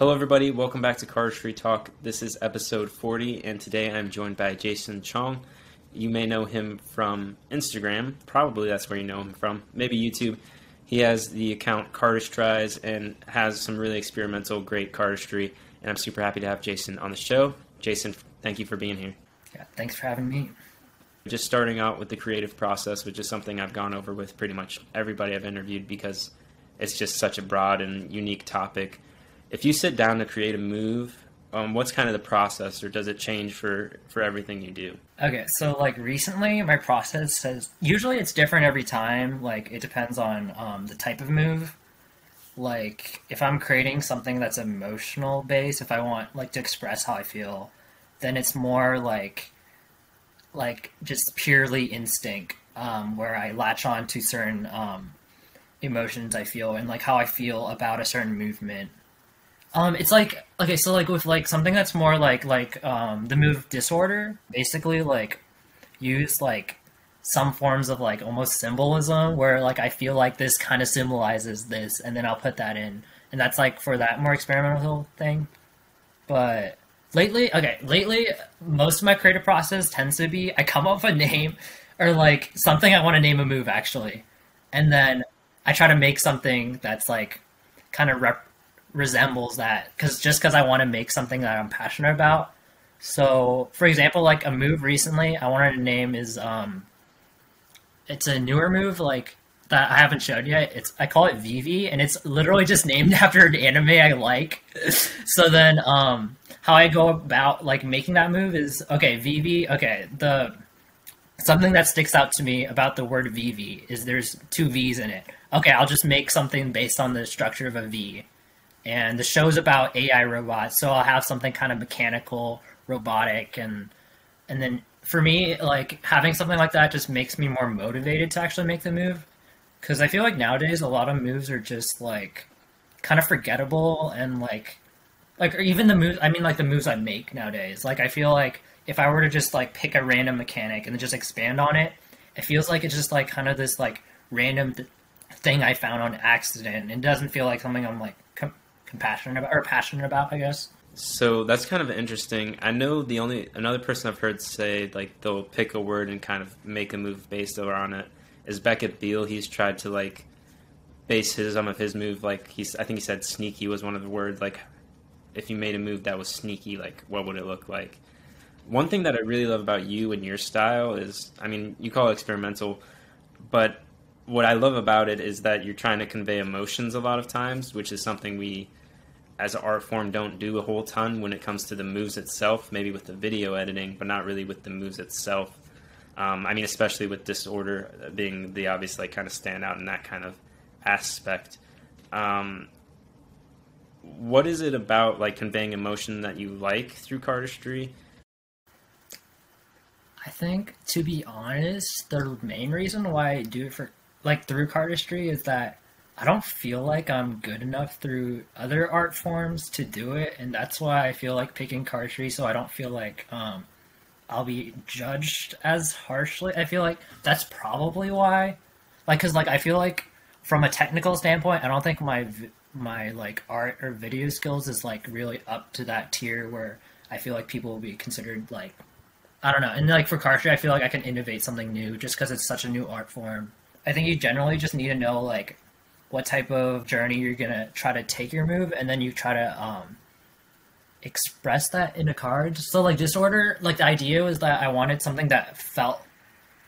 Hello, everybody. Welcome back to Cardistry Talk. This is episode 40, and today I'm joined by Jason Chong. You may know him from Instagram. Probably that's where you know him from. Maybe YouTube. He has the account Cardistries and has some really experimental, great cardistry. And I'm super happy to have Jason on the show. Jason, thank you for being here. Yeah, thanks for having me. Just starting out with the creative process, which is something I've gone over with pretty much everybody I've interviewed because it's just such a broad and unique topic if you sit down to create a move, um, what's kind of the process, or does it change for for everything you do? Okay, so like recently, my process says usually it's different every time. Like it depends on um, the type of move. Like if I'm creating something that's emotional based, if I want like to express how I feel, then it's more like like just purely instinct, um, where I latch on to certain um, emotions I feel and like how I feel about a certain movement um, it's like okay, so like with like something that's more like like um the move disorder, basically like use like some forms of like almost symbolism where like I feel like this kind of symbolizes this, and then I'll put that in, and that's like for that more experimental thing. But lately, okay, lately most of my creative process tends to be I come up with a name or like something I want to name a move actually, and then I try to make something that's like kind of rep- resembles that because just because I want to make something that I'm passionate about. So, for example, like a move recently I wanted to name is um, it's a newer move like that I haven't showed yet. It's I call it Vivy, and it's literally just named after an anime I like. so then, um, how I go about like making that move is okay. Vivy, okay. The something that sticks out to me about the word Vivy is there's two V's in it. Okay, I'll just make something based on the structure of a V and the show's about AI robots, so I'll have something kind of mechanical, robotic, and and then for me, like having something like that just makes me more motivated to actually make the move, because I feel like nowadays a lot of moves are just like kind of forgettable and like like or even the moves. I mean, like the moves I make nowadays. Like I feel like if I were to just like pick a random mechanic and just expand on it, it feels like it's just like kind of this like random th- thing I found on accident. And it doesn't feel like something I'm like compassionate about or passionate about, I guess. So that's kind of interesting. I know the only another person I've heard say like they'll pick a word and kind of make a move based on it is Beckett Beal. He's tried to like base his some of his move like he's I think he said sneaky was one of the words like if you made a move that was sneaky like what would it look like? One thing that I really love about you and your style is I mean you call it experimental, but what I love about it is that you're trying to convey emotions a lot of times, which is something we as an art form don't do a whole ton when it comes to the moves itself, maybe with the video editing, but not really with the moves itself. Um, I mean, especially with Disorder being the obvious, like, kind of standout in that kind of aspect. Um, what is it about, like, conveying emotion that you like through cardistry? I think, to be honest, the main reason why I do it for, like, through cardistry is that I don't feel like I'm good enough through other art forms to do it, and that's why I feel like picking cardistry. So I don't feel like um, I'll be judged as harshly. I feel like that's probably why, like, cause like I feel like from a technical standpoint, I don't think my my like art or video skills is like really up to that tier where I feel like people will be considered like I don't know. And like for cardistry, I feel like I can innovate something new just because it's such a new art form. I think you generally just need to know like what type of journey you're gonna try to take your move, and then you try to um, express that in a card. So like disorder, like the idea was that I wanted something that felt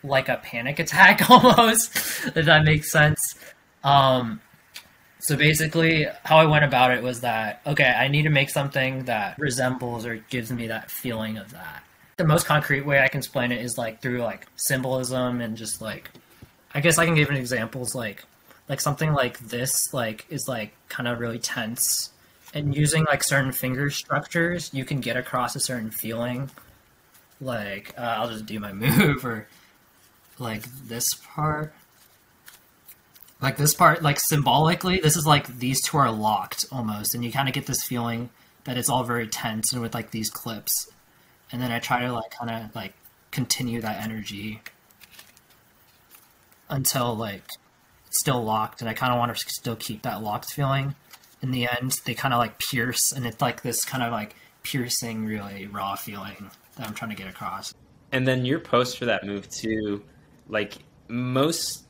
like a panic attack almost. if that makes sense. Um, so basically, how I went about it was that okay, I need to make something that resembles or gives me that feeling of that. The most concrete way I can explain it is like through like symbolism and just like I guess I can give an examples like like something like this like is like kind of really tense. And using like certain finger structures you can get across a certain feeling. Like uh, i'll just do my move or like this part. Like this part like symbolically this is like these two are locked almost. And you kind of get this feeling that it's all very tense and with like these clips. And then i try to like kind of like continue that energy until like still locked, and I kind of want to still keep that locked feeling. in the end they kind of like pierce, and it's like this kind of like piercing, really raw feeling that I'm trying to get across. And then your post for that move too, like most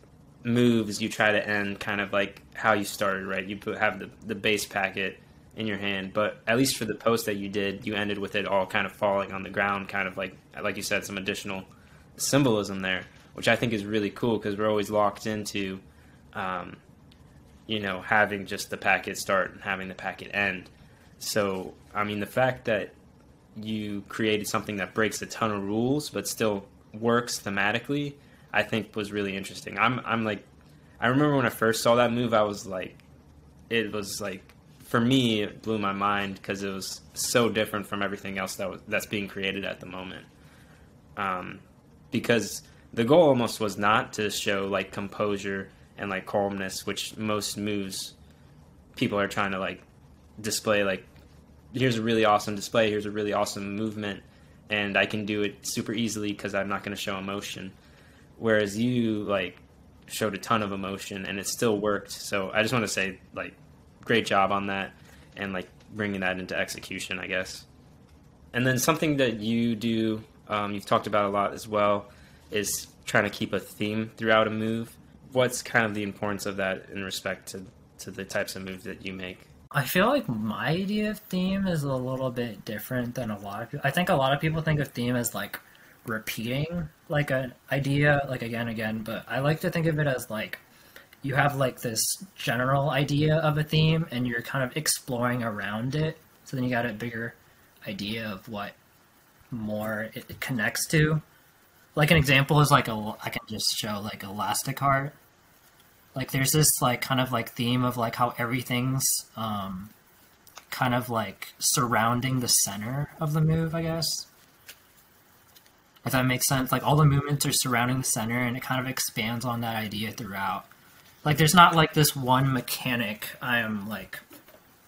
moves, you try to end kind of like how you started, right? You put, have the the base packet in your hand, but at least for the post that you did, you ended with it all kind of falling on the ground, kind of like like you said, some additional symbolism there, which I think is really cool because we're always locked into, um, you know, having just the packet start and having the packet end. So I mean, the fact that you created something that breaks a ton of rules but still works thematically, I think was really interesting. I'm I'm like, I remember when I first saw that move, I was like, it was like for me, it blew my mind because it was so different from everything else that was, that's being created at the moment. Um, because the goal almost was not to show like composure and like calmness, which most moves people are trying to like display. Like, here's a really awesome display, here's a really awesome movement, and I can do it super easily because I'm not going to show emotion. Whereas you like showed a ton of emotion and it still worked. So I just want to say like great job on that and like bringing that into execution, I guess. And then something that you do, um, you've talked about a lot as well, is trying to keep a theme throughout a move. What's kind of the importance of that in respect to, to the types of moves that you make? I feel like my idea of theme is a little bit different than a lot of people. I think a lot of people think of theme as like repeating like an idea like again again, but I like to think of it as like you have like this general idea of a theme and you're kind of exploring around it. So then you got a bigger idea of what more it, connects to. Like an example is like a I can just show like Elastic Heart. Like there's this like kind of like theme of like how everything's um kind of like surrounding the center of the move, I guess. If that makes sense. Like all the movements are surrounding the center and it kind of expands on that idea throughout. Like there's not like this one mechanic I am like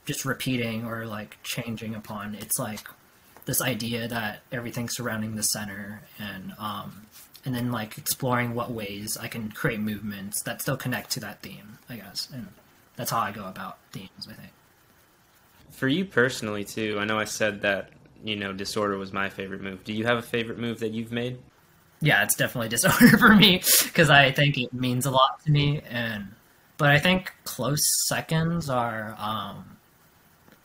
just repeating or like changing upon. It's like this idea that everything's surrounding the center and um and then like exploring what ways I can create movements that still connect to that theme, I guess. And that's how I go about themes, I think. For you personally too, I know I said that, you know, disorder was my favorite move. Do you have a favorite move that you've made? yeah, it's definitely disorder for me because I think it means a lot to me. And but I think close seconds are um,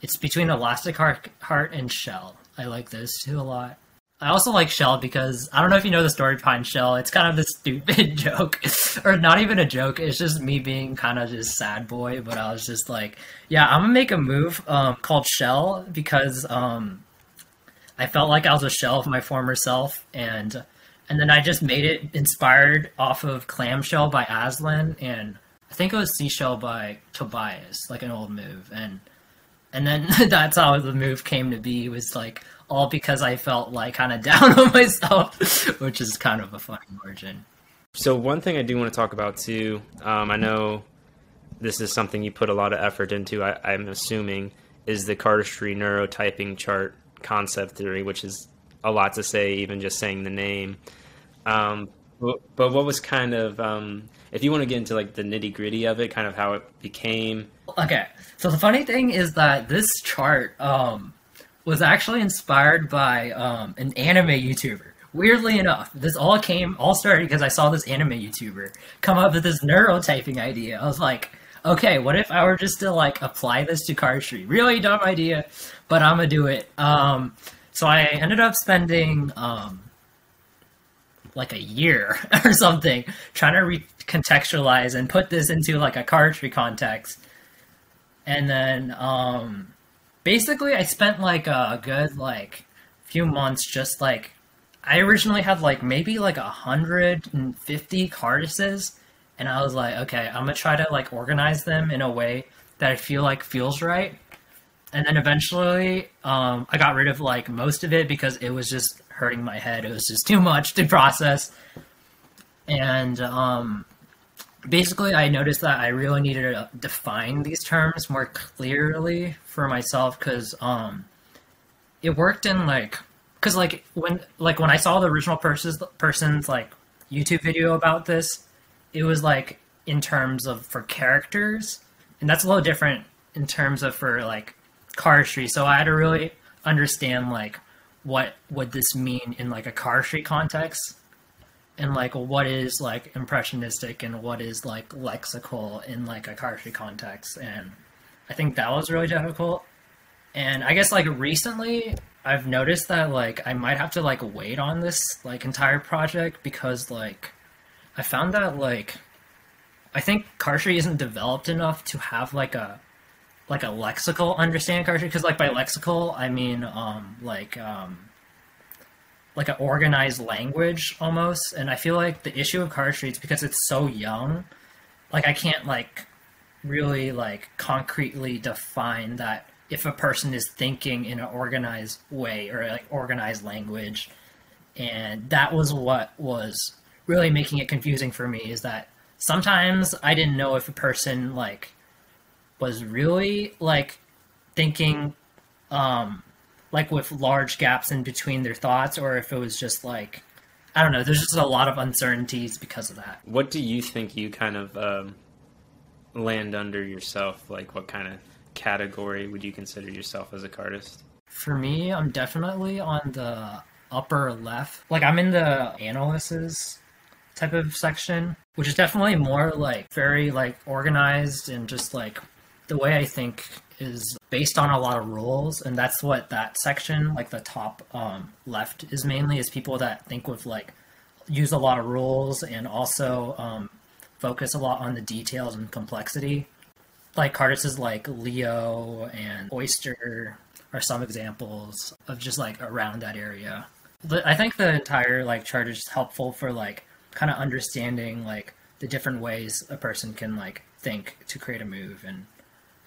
it's between Elastic Heart, Heart and Shell. I like those two a lot. I also like Shell because I don't know if you know the story behind Shell. It's kind of this stupid joke, or not even a joke. It's just me being kind of just sad boy. But I was just like, yeah, I'm gonna make a move um, called Shell because um, I felt like I was a shell of my former self, and and then I just made it inspired off of Clamshell by Aslan, and I think it was Seashell by Tobias, like an old move, and and then that's how the move came to be. Was like all because I felt like kind of down on myself, which is kind of a funny origin. So one thing I do want to talk about too, um, I know this is something you put a lot of effort into. I, I'm assuming is the cardistry neurotyping chart concept theory, which is a lot to say, even just saying the name. Um, but, but what was kind of, um, if you want to get into like the nitty gritty of it, kind of how it became. Okay, so the funny thing is that this chart um, was actually inspired by um, an anime YouTuber. Weirdly enough, this all came, all started because I saw this anime YouTuber come up with this neurotyping idea. I was like, okay, what if I were just to like apply this to cardistry? Really dumb idea, but I'm gonna do it. Um, so I ended up spending um, like a year or something trying to recontextualize and put this into like a cardistry context. And then um, basically I spent like a good like few months just like I originally had like maybe like a hundred and fifty cardists and I was like, okay, I'm gonna try to like organize them in a way that I feel like feels right. And then eventually, um, I got rid of like most of it because it was just hurting my head. It was just too much to process. And um, basically, I noticed that I really needed to define these terms more clearly for myself because um, it worked in like because like when like when I saw the original person's person's like YouTube video about this, it was like in terms of for characters, and that's a little different in terms of for like car cardistry. So I had to really understand like what would this mean in like a car cardistry context and like what is like impressionistic and what is like lexical in like a cardistry context and i think that was really difficult. And i guess like recently i've noticed that like i might have to like wait on this like entire project because like i found that like i think cardistry isn't developed enough to have like a like a lexical understanding cardistry because like by lexical i mean um like um like an organized language almost. And I feel like the issue of cardistry is because it's so young. Like I can't like really like concretely define that if a person is thinking in an organized way or like organized language. And that was what was really making it confusing for me is that sometimes I didn't know if a person like was really like thinking um like with large gaps in between their thoughts or if it was just like I don't know. There's just a lot of uncertainties because of that. What do you think you kind of um, land under yourself? Like, what kind of category would you consider yourself as a cardist? For me, I'm definitely on the upper left. Like, I'm in the analysis type of section, which is definitely more like very like organized and just like the way I think is based on a lot of rules, and that's what that section, like the top um, left, is mainly is people that think with like use a lot of rules and also um, focus a lot on the details and complexity. Like cardists like Leo and Oyster are some examples of just like around that area. I think the entire like chart is helpful for like kind of understanding like the different ways a person can like think to create a move and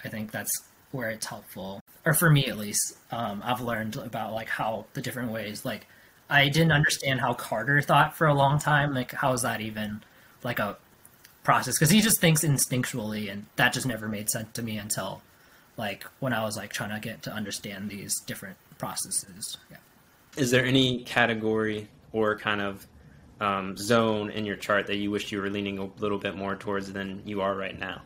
I think that's where it's helpful, or for me at least. Um, I've learned about like how the different ways. Like, I didn't understand how Carter thought for a long time. Like, how is that even like a process? Because he just thinks instinctually, and that just never made sense to me until like when I was like trying to get to understand these different processes. Yeah. Is there any category or kind of um, zone in your chart that you wish you were leaning a little bit more towards than you are right now?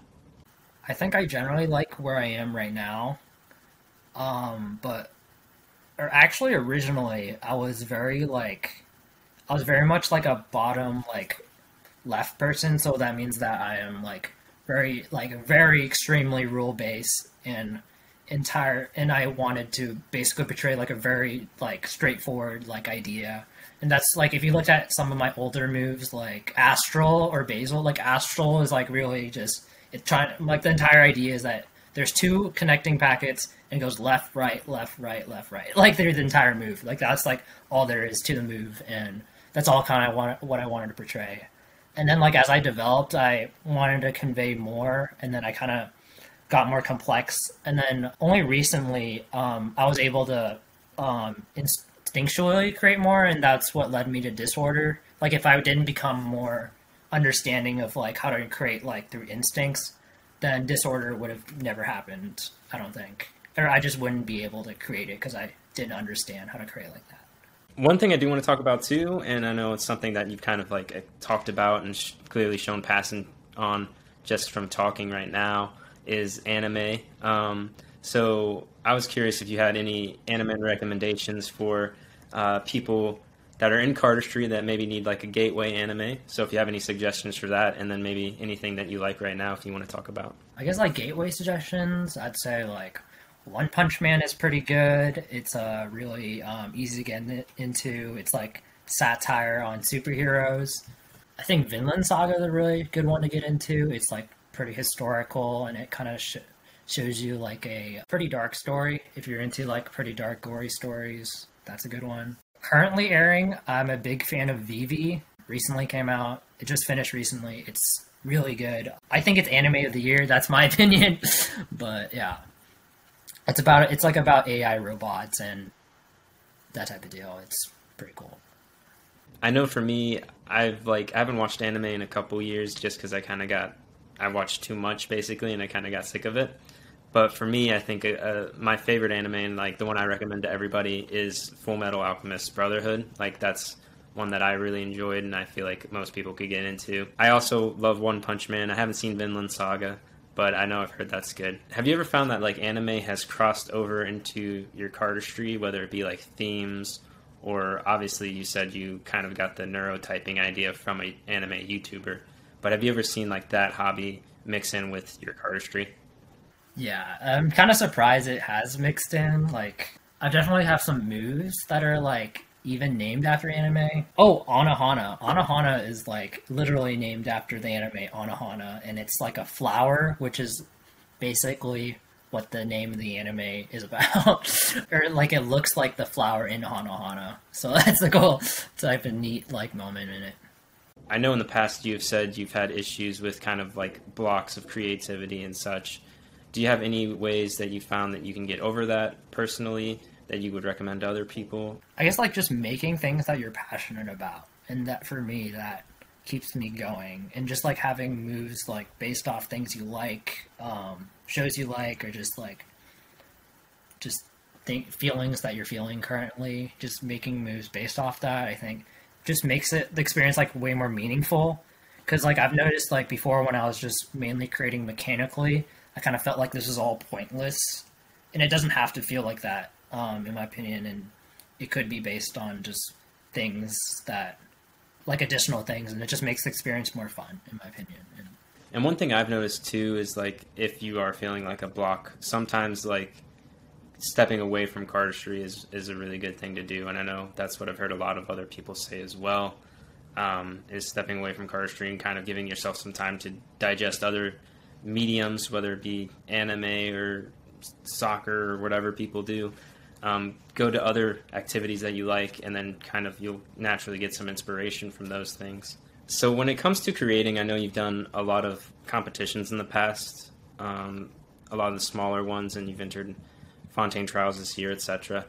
I think I generally like where I am right now. Um, but or actually originally I was very like I was very much like a bottom like left person, so that means that I am like very like very extremely rule based and entire and I wanted to basically portray like a very like straightforward like idea. And that's like if you looked at some of my older moves like Astral or Basil, like Astral is like really just it's trying like the entire idea is that there's two connecting packets and goes left, right, left, right, left, right. Like the entire move. Like that's like all there is to the move, and that's all kind of what I wanted to portray. And then like as I developed, I wanted to convey more, and then I kind of got more complex. And then only recently, um, I was able to um, instinctually create more, and that's what led me to disorder. Like if I didn't become more understanding of like how to create like through instincts, then disorder would have never happened. I don't think, or I just wouldn't be able to create it because I didn't understand how to create like that. One thing I do want to talk about too, and I know it's something that you've kind of like uh, talked about and sh- clearly shown passing on just from talking right now, is anime. Um, so I was curious if you had any anime recommendations for uh, people that are in cardistry that maybe need like a gateway anime. So if you have any suggestions for that, and then maybe anything that you like right now, if you want to talk about. I guess like gateway suggestions, I'd say like One Punch Man is pretty good. It's uh, really um, easy to get into. It's like satire on superheroes. I think Vinland Saga is a really good one to get into. It's like pretty historical, and it kind of sh- shows you like a pretty dark story. If you're into like pretty dark, gory stories, that's a good one currently airing. I'm a big fan of Vivy. Recently came out. It just finished recently. It's really good. I think it's anime of the year. That's my opinion. but yeah, it's about it's like about AI robots and that type of deal. It's pretty cool. I know for me, I've like I haven't watched anime in a couple years just because I kind of got I watched too much basically, and I kind of got sick of it. But for me, I think uh, uh, my favorite anime, and like the one I recommend to everybody, is Full Metal Alchemist Brotherhood. Like that's one that I really enjoyed, and I feel like most people could get into. I also love One Punch Man. I haven't seen Vinland Saga, but I know I've heard that's good. Have you ever found that like anime has crossed over into your cardistry, whether it be like themes or obviously you said you kind of got the neurotyping idea from an anime YouTuber, but have you ever seen like that hobby mix in with your cardistry? Yeah, I'm kind of surprised it has mixed in. Like, I definitely have some moves that are like even named after anime. Oh, Anohana. Anohana is like literally named after the anime Anohana, and it's like a flower, which is basically what the name of the anime is about. or like it looks like the flower in Anohana. So that's a cool type of neat like moment in it. I know in the past you've said you've had issues with kind of like blocks of creativity and such. Do you have any ways that you found that you can get over that personally that you would recommend to other people? I guess like just making things that you're passionate about. And that for me, that keeps me going. And just like having moves like based off things you like, um, shows you like, or just like just think feelings that you're feeling currently, just making moves based off that, I think just makes it the experience like way more meaningful. Cause like I've noticed like before when I was just mainly creating mechanically, I kind of felt like this is all pointless. And it doesn't have to feel like that um, in my opinion, and it could be based on just things that, like additional things, and it just makes the experience more fun, in my opinion. And, and one thing I've noticed too is like if you are feeling like a block, sometimes like stepping away from cardistry is is a really good thing to do, and I know that's what I've heard a lot of other people say as well. Um, is stepping away from cardistry and kind of giving yourself some time to digest other mediums, whether it be anime or soccer or whatever people do um, go to other activities that you like, and then kind of you'll naturally get some inspiration from those things. So when it comes to creating, I know you've done a lot of competitions in the past, um, a lot of the smaller ones, and you've entered Fontaine Trials this year, etc.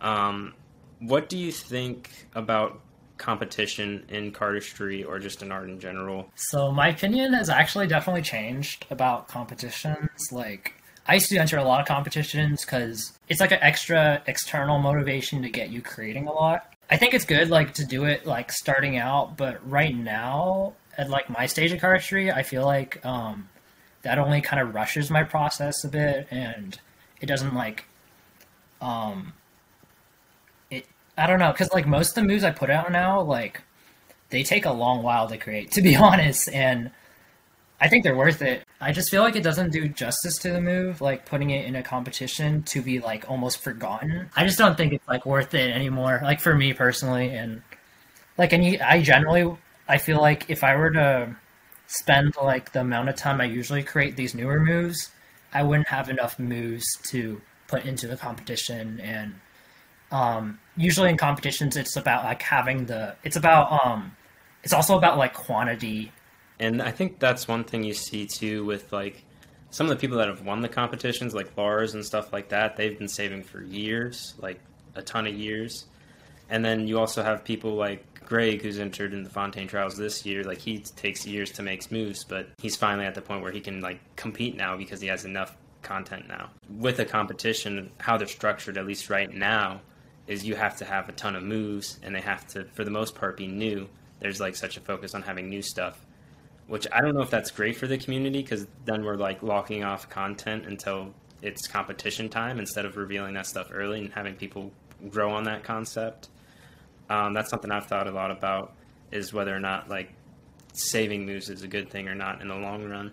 Um, what do you think about competition in cardistry or just in art in general? So my opinion has actually definitely changed about competitions. Like I used to enter a lot of competitions because it's like an extra external motivation to get you creating a lot. I think it's good like to do it like starting out, but right now at like my stage of cardistry, I feel like um, that only kind of rushes my process a bit, and it doesn't like um. I don't know because like most of the moves I put out now, like they take a long while to create, to be honest, and I think they're worth it. I just feel like it doesn't do justice to the move, like putting it in a competition to be like almost forgotten. I just don't think it's like worth it anymore. Like for me personally, and like, and you, I generally, I feel like if I were to spend like the amount of time I usually create these newer moves, I wouldn't have enough moves to put into the competition. And um, usually in competitions, it's about like having the, it's about um, it's also about like quantity and I think that's one thing you see too with like some of the people that have won the competitions, like bars and stuff like that. They've been saving for years, like a ton of years. And then you also have people like Greg, who's entered in the Fontaine Trials this year. Like he takes years to make moves, but he's finally at the point where he can like compete now because he has enough content now. With a competition, how they're structured, at least right now, is you have to have a ton of moves, and they have to, for the most part, be new. There's like such a focus on having new stuff which I don't know if that's great for the community because then we're like locking off content until it's competition time instead of revealing that stuff early and having people grow on that concept. Um, that's something I've thought a lot about is whether or not like saving moves is a good thing or not in the long run.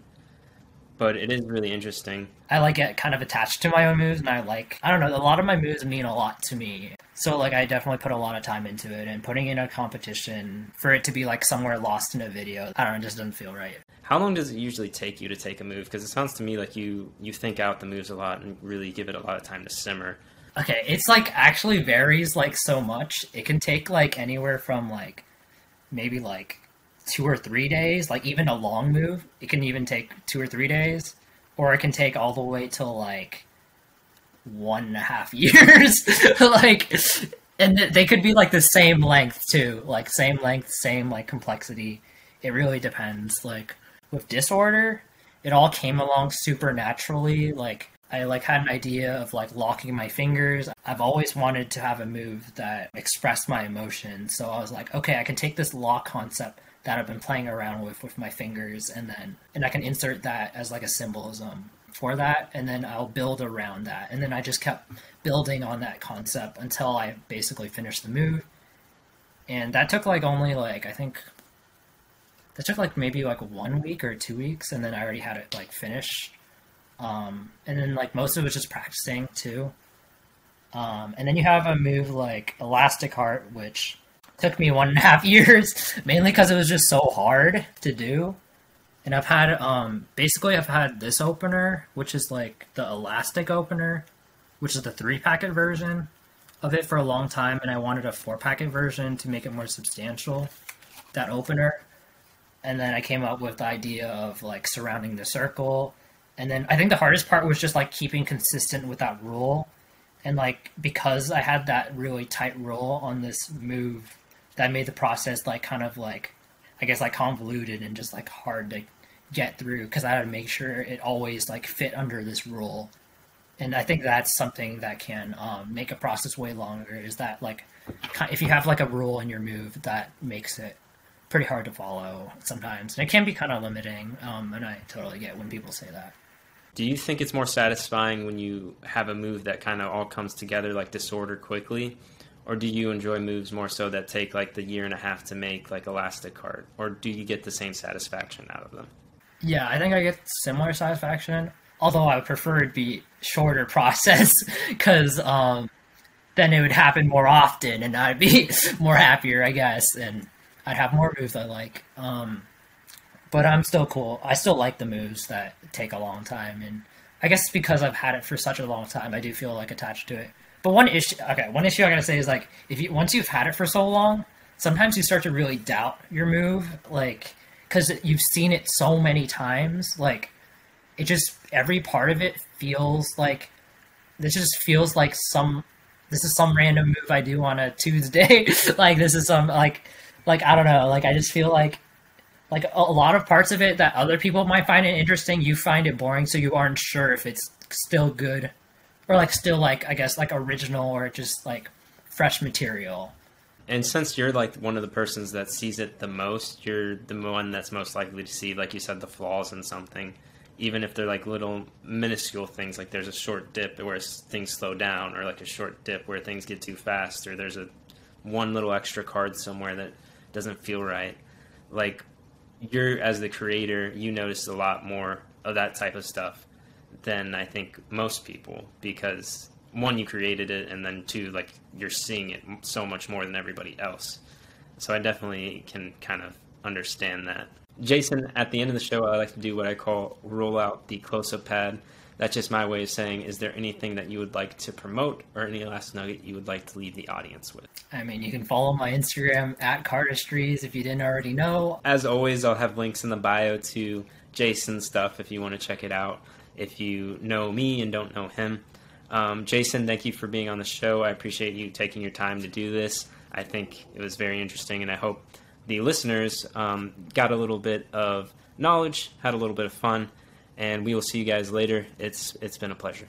But it is really interesting. I like get kind of attached to my own moves, and I like I don't know. A lot of my moves mean a lot to me, so like I definitely put a lot of time into it and putting in a competition for it to be like somewhere lost in a video. I don't know, it just doesn't feel right. How long does it usually take you to take a move? Because it sounds to me like you you think out the moves a lot and really give it a lot of time to simmer. Okay, it's like actually varies like so much. It can take like anywhere from like maybe like two or three days, like even a long move, it can even take two or three days, or it can take all the way till like one and a half years. like, and they could be like the same length too, like same length, same like complexity. It really depends. Like with disorder, it all came along super naturally. Like I like had an idea of like locking my fingers. I've always wanted to have a move that expressed my emotions. So I was like, okay, I can take this lock concept that I've been playing around with with my fingers, and then and I can insert that as like a symbolism for that, and then I'll build around that, and then I just kept building on that concept until I basically finished the move, and that took like only like I think that took like maybe like one week or two weeks, and then I already had it like finished, um, and then like most of it was just practicing too. Um, and then you have a move like Elastic Heart, which took me one and a half years, mainly because it was just so hard to do. And I've had um basically I've had this opener, which is like the elastic opener, which is the three packet version of it for a long time, and I wanted a four packet version to make it more substantial, that opener. And then I came up with the idea of like surrounding the circle. And then I think the hardest part was just like keeping consistent with that rule. And like because I had that really tight rule on this move that made the process like kind of like I guess like convoluted and just like hard to get through because I had to make sure it always like fit under this rule. And I think that's something that can um, make a process way longer. Is that like if you have like a rule in your move that makes it pretty hard to follow sometimes, and it can be kind of limiting. Um, and I totally get when people say that. Do you think it's more satisfying when you have a move that kind of all comes together like disorder quickly? Or do you enjoy moves more so that take like the year and a half to make like elastic heart or do you get the same satisfaction out of them? Yeah i think i get similar satisfaction although i would prefer it be shorter process because um, then it would happen more often and i'd be more happier i guess and i'd have more moves i like um, but i'm still cool. I still like the moves that take a long time and i guess because i've had it for such a long time i do feel like attached to it but one issue, okay, one issue I gotta say is like if you once you've had it for so long, sometimes you start to really doubt your move, like because you've seen it so many times. Like it just every part of it feels like this just feels like some this is some random move I do on a Tuesday. like this is some like like I don't know. Like I just feel like like a lot of parts of it that other people might find it interesting, you find it boring, so you aren't sure if it's still good or like still like I guess like original or just like fresh material. And since you're like one of the persons that sees it the most, you're the one that's most likely to see, like you said, the flaws in something, even if they're like little minuscule things. Like there's a short dip where things slow down, or like a short dip where things get too fast, or there's a one little extra card somewhere that doesn't feel right. Like you're as the creator, you notice a lot more of that type of stuff than I think most people because one you created it and then two like you're seeing it so much more than everybody else. So I definitely can kind of understand that. Jason, at the end of the show, I like to do what I call roll out the close up pad. That's just my way of saying, is there anything that you would like to promote or any last nugget you would like to leave the audience with? I mean, you can follow my Instagram at Cardistries if you didn't already know. As always, I'll have links in the bio to Jason's stuff if you want to check it out if you know me and don't know him. Um, Jason, thank you for being on the show. I appreciate you taking your time to do this. I think it was very interesting, and I hope the listeners um, got a little bit of knowledge, had a little bit of fun, and we will see you guys later. It's it's been a pleasure.